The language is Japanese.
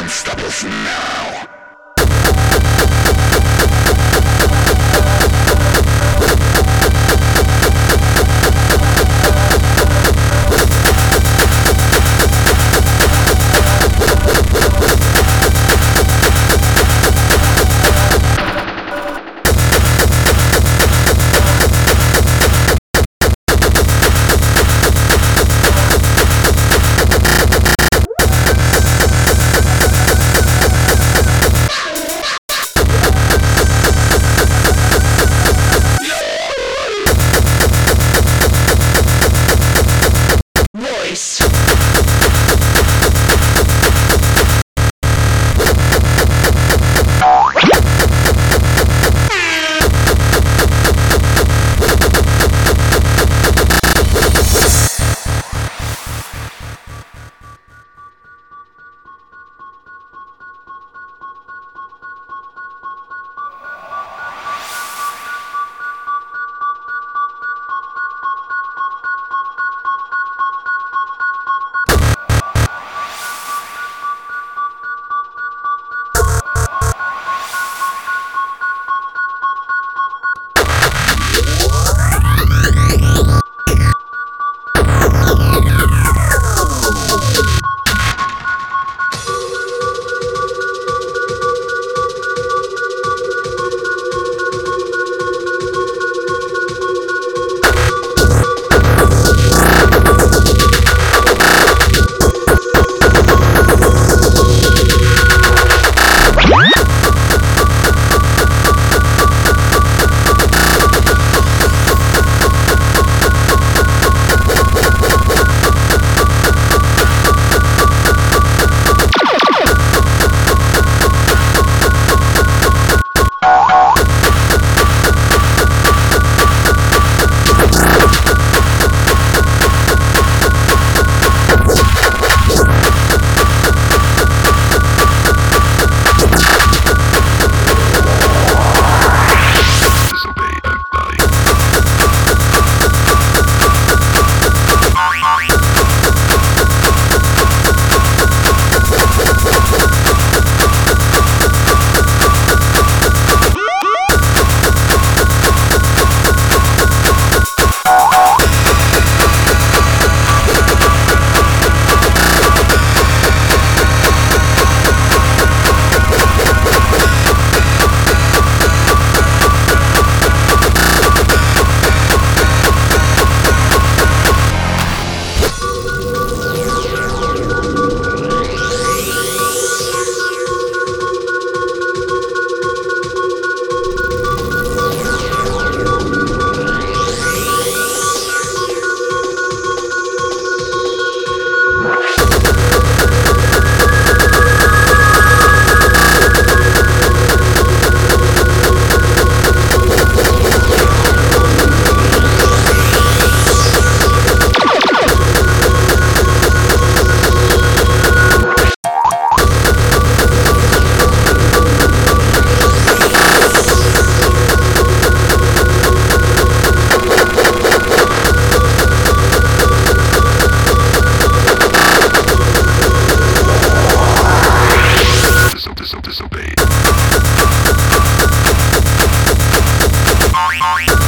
man, stop us now! Depois. Bye.